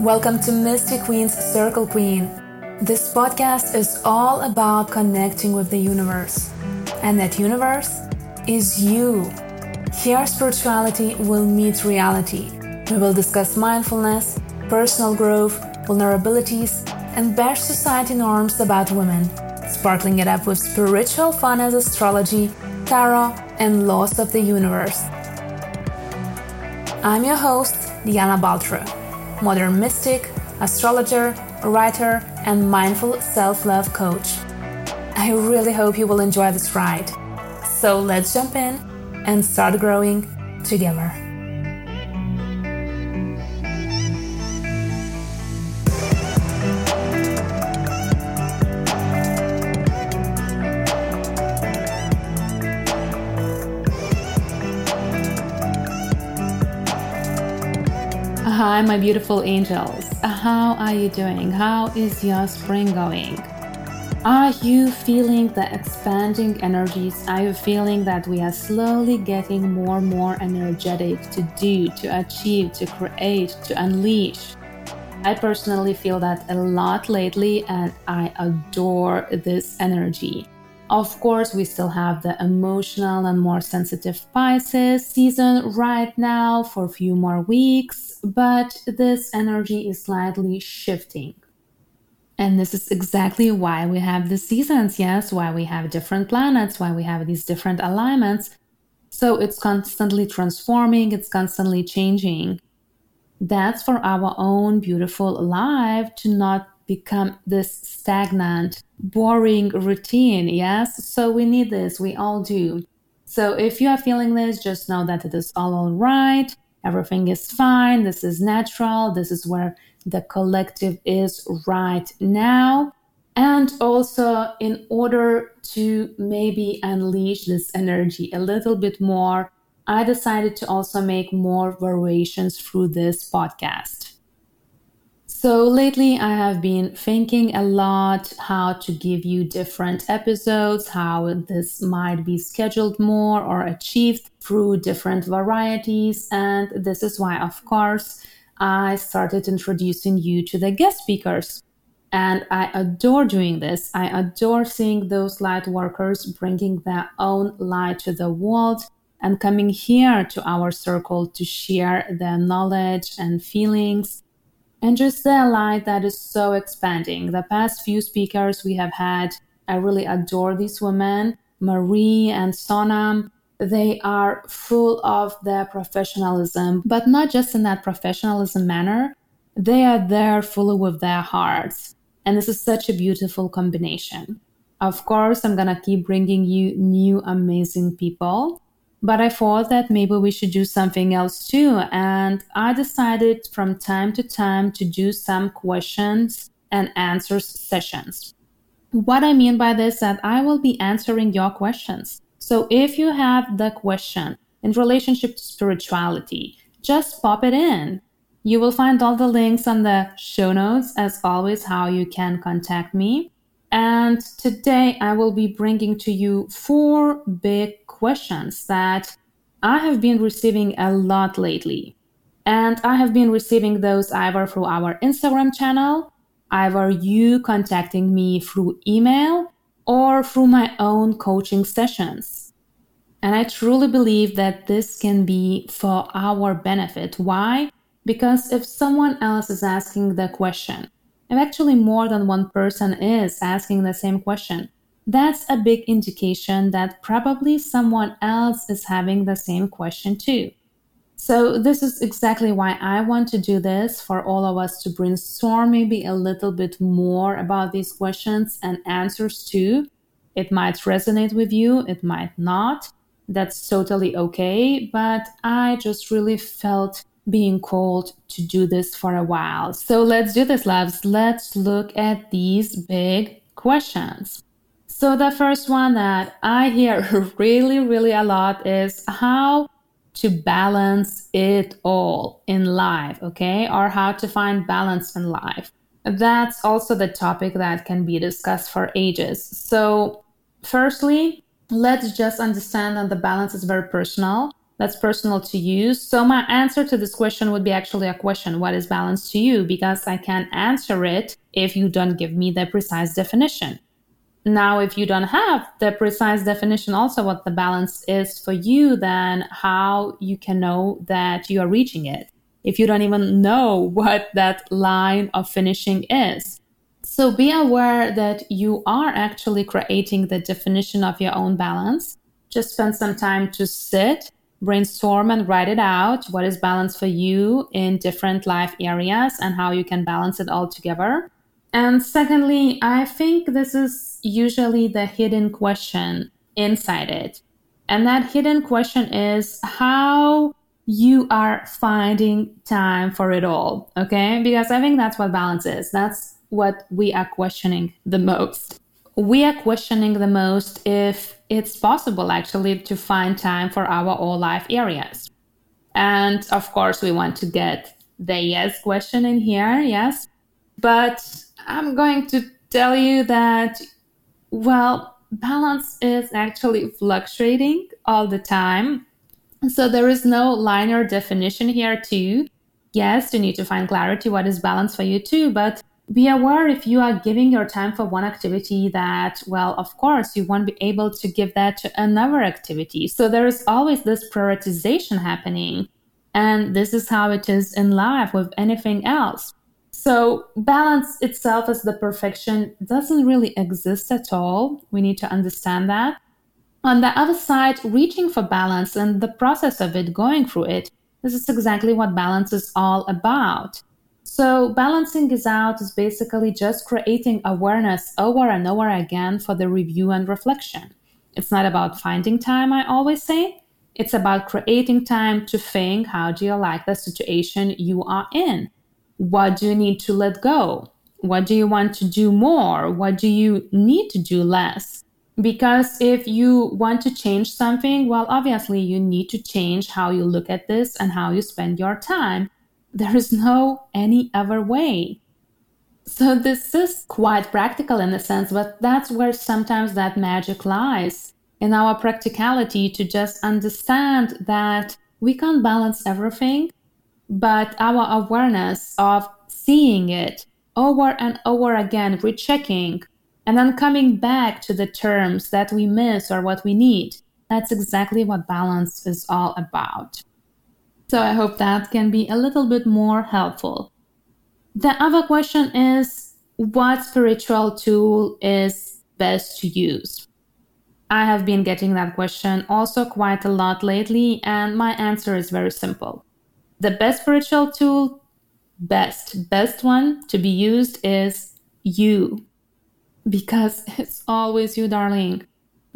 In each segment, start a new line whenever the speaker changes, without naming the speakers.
Welcome to Mystic Queen's Circle Queen. This podcast is all about connecting with the universe. And that universe is you. Here, spirituality will meet reality. We will discuss mindfulness, personal growth, vulnerabilities, and bash society norms about women, sparkling it up with spiritual fun as astrology, tarot, and laws of the universe. I'm your host, Diana Baltra, modern mystic, astrologer, writer, and mindful self love coach. I really hope you will enjoy this ride. So let's jump in and start growing together. Hi, my beautiful angels. How are you doing? How is your spring going? Are you feeling the expanding energies? Are you feeling that we are slowly getting more and more energetic to do, to achieve, to create, to unleash? I personally feel that a lot lately, and I adore this energy. Of course, we still have the emotional and more sensitive Pisces season right now for a few more weeks, but this energy is slightly shifting. And this is exactly why we have the seasons, yes, why we have different planets, why we have these different alignments. So it's constantly transforming, it's constantly changing. That's for our own beautiful life to not become this stagnant, boring routine. Yes. So we need this. We all do. So if you are feeling this, just know that it is all all right. Everything is fine. This is natural. This is where the collective is right now. And also, in order to maybe unleash this energy a little bit more, I decided to also make more variations through this podcast. So lately, I have been thinking a lot how to give you different episodes, how this might be scheduled more or achieved through different varieties. And this is why, of course, I started introducing you to the guest speakers. And I adore doing this. I adore seeing those light workers bringing their own light to the world and coming here to our circle to share their knowledge and feelings and just the light that is so expanding. The past few speakers we have had, I really adore these women, Marie and Sonam. They are full of their professionalism, but not just in that professionalism manner. They are there fully with their hearts. And this is such a beautiful combination. Of course, I'm going to keep bringing you new amazing people. But I thought that maybe we should do something else too. And I decided from time to time to do some questions and answers sessions. What I mean by this is that I will be answering your questions. So if you have the question in relationship to spirituality, just pop it in. You will find all the links on the show notes as always how you can contact me. And today I will be bringing to you four big questions that I have been receiving a lot lately. And I have been receiving those either through our Instagram channel, either you contacting me through email, or through my own coaching sessions. And I truly believe that this can be for our benefit. Why? Because if someone else is asking the question, if actually more than one person is asking the same question, that's a big indication that probably someone else is having the same question too. So, this is exactly why I want to do this for all of us to brainstorm maybe a little bit more about these questions and answers too. It might resonate with you, it might not. That's totally okay. But I just really felt being called to do this for a while. So, let's do this, loves. Let's look at these big questions. So the first one that I hear really, really a lot is how to balance it all in life, okay? Or how to find balance in life. That's also the topic that can be discussed for ages. So, firstly, let's just understand that the balance is very personal. That's personal to you. So my answer to this question would be actually a question. What is balance to you? Because I can't answer it if you don't give me the precise definition. Now, if you don't have the precise definition also what the balance is for you, then how you can know that you are reaching it if you don't even know what that line of finishing is. So be aware that you are actually creating the definition of your own balance. Just spend some time to sit, brainstorm, and write it out. What is balance for you in different life areas and how you can balance it all together. And secondly, I think this is usually the hidden question inside it. And that hidden question is how you are finding time for it all. Okay. Because I think that's what balance is. That's what we are questioning the most. We are questioning the most if it's possible actually to find time for our all life areas. And of course, we want to get the yes question in here. Yes. But I'm going to tell you that, well, balance is actually fluctuating all the time. So there is no linear definition here, too. Yes, you need to find clarity what is balance for you, too, but be aware if you are giving your time for one activity that, well, of course, you won't be able to give that to another activity. So there is always this prioritization happening. And this is how it is in life with anything else. So, balance itself as the perfection doesn't really exist at all. We need to understand that. On the other side, reaching for balance and the process of it, going through it, this is exactly what balance is all about. So, balancing is out is basically just creating awareness over and over again for the review and reflection. It's not about finding time, I always say. It's about creating time to think how do you like the situation you are in? What do you need to let go? What do you want to do more? What do you need to do less? Because if you want to change something, well, obviously you need to change how you look at this and how you spend your time. There is no any other way. So this is quite practical in a sense, but that's where sometimes that magic lies in our practicality to just understand that we can't balance everything but our awareness of seeing it over and over again, rechecking, and then coming back to the terms that we miss or what we need. That's exactly what balance is all about. So I hope that can be a little bit more helpful. The other question is what spiritual tool is best to use? I have been getting that question also quite a lot lately, and my answer is very simple the best spiritual tool, best, best one to be used is you. Because it's always you, darling.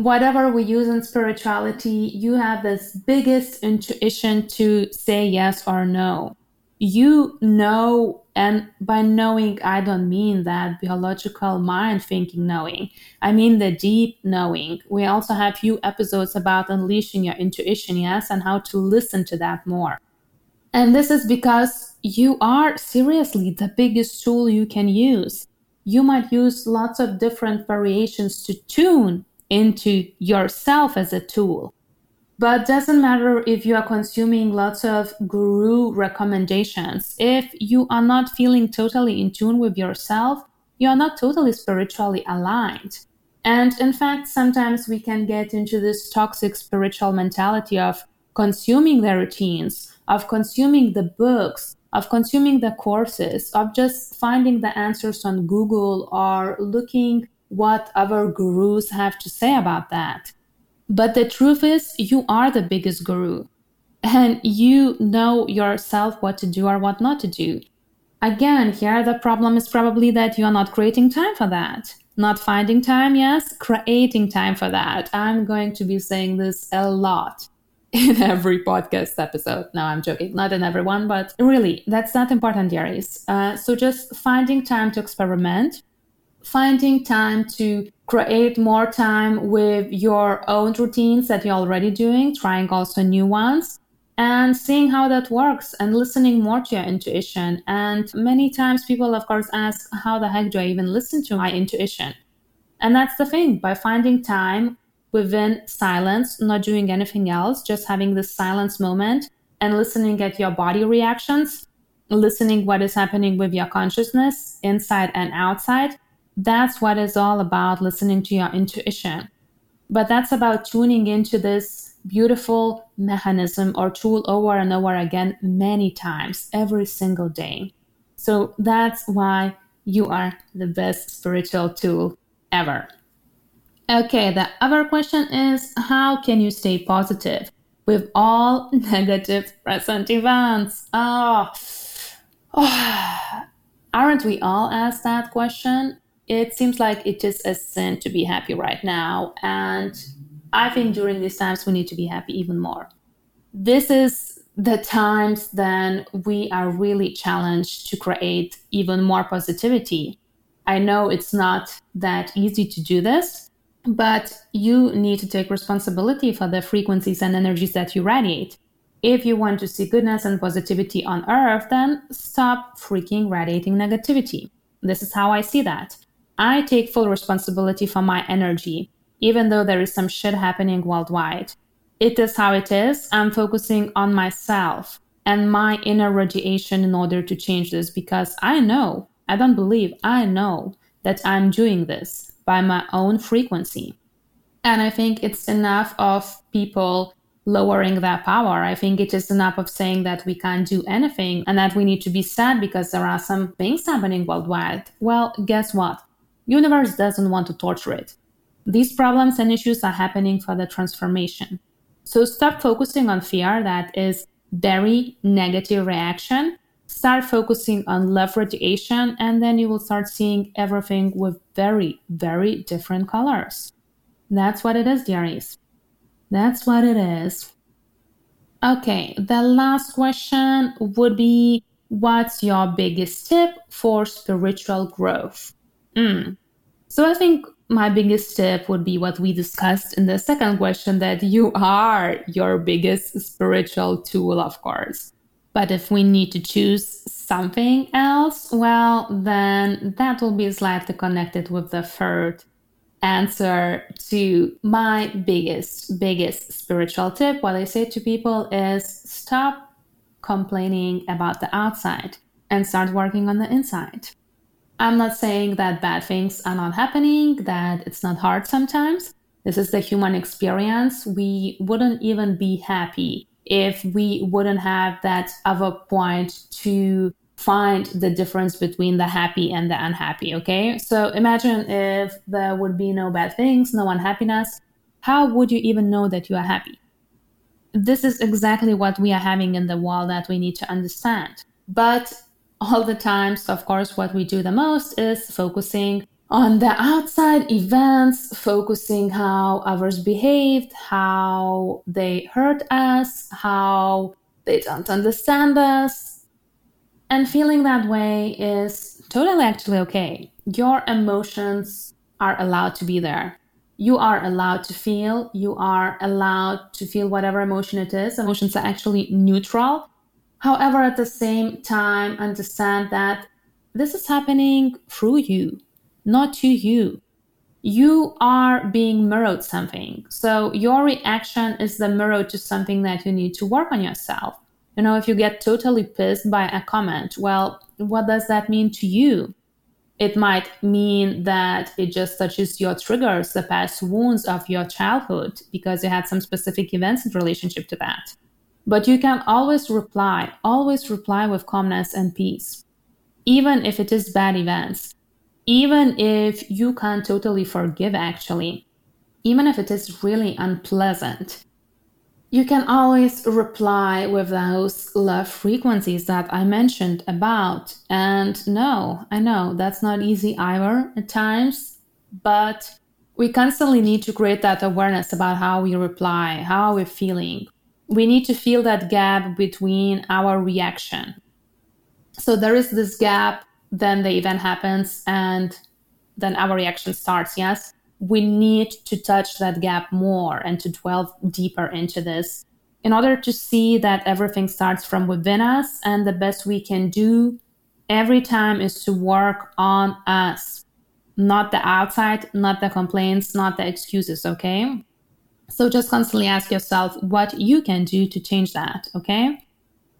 Whatever we use in spirituality, you have this biggest intuition to say yes or no. You know, and by knowing, I don't mean that biological mind thinking knowing. I mean the deep knowing. We also have few episodes about unleashing your intuition, yes, and how to listen to that more. And this is because you are seriously the biggest tool you can use. You might use lots of different variations to tune into yourself as a tool. But doesn't matter if you are consuming lots of guru recommendations. If you are not feeling totally in tune with yourself, you are not totally spiritually aligned. And in fact, sometimes we can get into this toxic spiritual mentality of consuming the routines, of consuming the books, of consuming the courses, of just finding the answers on Google or looking what other gurus have to say about that. But the truth is, you are the biggest guru and you know yourself what to do or what not to do. Again, here the problem is probably that you are not creating time for that. Not finding time, yes, creating time for that. I'm going to be saying this a lot in every podcast episode. No, I'm joking. Not in every one, but really, that's not important, Aries. Uh, so just finding time to experiment, finding time to create more time with your own routines that you're already doing, trying also new ones. And seeing how that works and listening more to your intuition. And many times people, of course, ask, How the heck do I even listen to my intuition? And that's the thing by finding time within silence, not doing anything else, just having this silence moment and listening at your body reactions, listening what is happening with your consciousness inside and outside. That's what it's all about listening to your intuition. But that's about tuning into this beautiful mechanism or tool over and over again many times every single day. So that's why you are the best spiritual tool ever. Okay, the other question is how can you stay positive with all negative present events? Oh, oh. aren't we all asked that question? It seems like it is a sin to be happy right now. And I think during these times we need to be happy even more. This is the times then we are really challenged to create even more positivity. I know it's not that easy to do this, but you need to take responsibility for the frequencies and energies that you radiate. If you want to see goodness and positivity on earth, then stop freaking radiating negativity. This is how I see that. I take full responsibility for my energy, even though there is some shit happening worldwide. It is how it is. I'm focusing on myself and my inner radiation in order to change this because I know, I don't believe, I know that I'm doing this by my own frequency. And I think it's enough of people lowering their power. I think it is enough of saying that we can't do anything and that we need to be sad because there are some things happening worldwide. Well, guess what? Universe doesn't want to torture it. These problems and issues are happening for the transformation. So stop focusing on fear that is very negative reaction start focusing on love radiation, and then you will start seeing everything with very, very different colors. That's what it is, dearies. That's what it is. Okay, the last question would be What's your biggest tip for spiritual growth? Mm. So I think my biggest tip would be what we discussed in the second question that you are your biggest spiritual tool, of course. But if we need to choose something else, well, then that will be slightly connected with the third answer to my biggest, biggest spiritual tip. What I say to people is stop complaining about the outside and start working on the inside. I'm not saying that bad things are not happening, that it's not hard sometimes. This is the human experience. We wouldn't even be happy if we wouldn't have that other point to find the difference between the happy and the unhappy. Okay. So imagine if there would be no bad things, no unhappiness. How would you even know that you are happy? This is exactly what we are having in the world that we need to understand. But all the times, of course, what we do the most is focusing on the outside events, focusing how others behaved, how they hurt us, how they don't understand us. And feeling that way is totally actually okay. Your emotions are allowed to be there. You are allowed to feel. You are allowed to feel whatever emotion it is. Emotions are actually neutral. However, at the same time, understand that this is happening through you not to you. You are being mirrored something. So your reaction is the mirror to something that you need to work on yourself. You know, if you get totally pissed by a comment, well, what does that mean to you? It might mean that it just touches your triggers, the past wounds of your childhood, because you had some specific events in relationship to that. But you can always reply, always reply with calmness and peace, even if it is bad events even if you can't totally forgive, actually, even if it is really unpleasant, you can always reply with those love frequencies that I mentioned about. And no, I know that's not easy either at times, but we constantly need to create that awareness about how we reply, how we're feeling. We need to feel that gap between our reaction. So there is this gap then the event happens and then our reaction starts yes we need to touch that gap more and to dwell deeper into this in order to see that everything starts from within us and the best we can do every time is to work on us not the outside not the complaints not the excuses okay So just constantly ask yourself what you can do to change that, okay?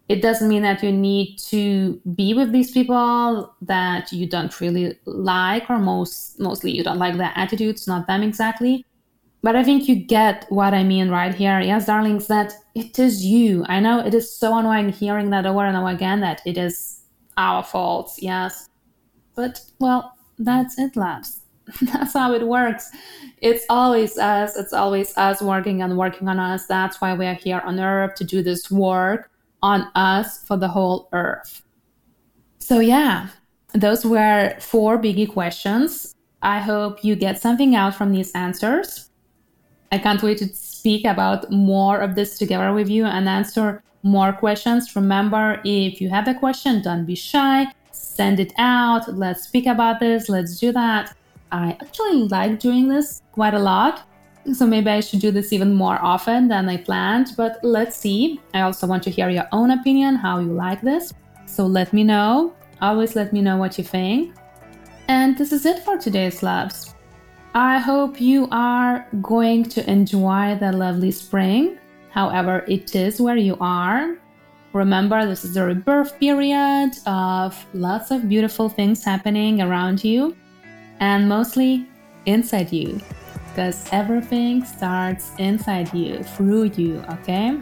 It doesn't mean that you need to be with these people that you don't really like or most mostly you don't like their attitudes, not them exactly. But I think you get what I mean right here. Yes, darlings, that it is you. I know it is so annoying hearing that over and over again that it is our fault. Yes. But, well, that's it, loves. that's how it works. It's always us. It's always us working and working on us. That's why we are here on earth to do this work on us for the whole earth. So, yeah, those were four biggie questions. I hope you get something out from these answers. I can't wait to speak about more of this together with you and answer more questions. Remember, if you have a question, don't be shy. Send it out. Let's speak about this. Let's do that. I actually like doing this quite a lot. So maybe I should do this even more often than I planned, but let's see. I also want to hear your own opinion, how you like this. So let me know. Always let me know what you think. And this is it for today's loves. I hope you are going to enjoy the lovely spring, however, it is where you are. Remember, this is the rebirth period of lots of beautiful things happening around you and mostly inside you because everything starts inside you, through you, okay?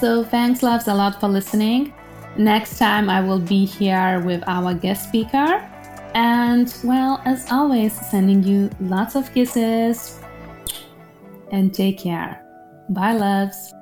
So, thanks, loves, a lot for listening. Next time, I will be here with our guest speaker and well, as always, sending you lots of kisses and take care. Bye, loves.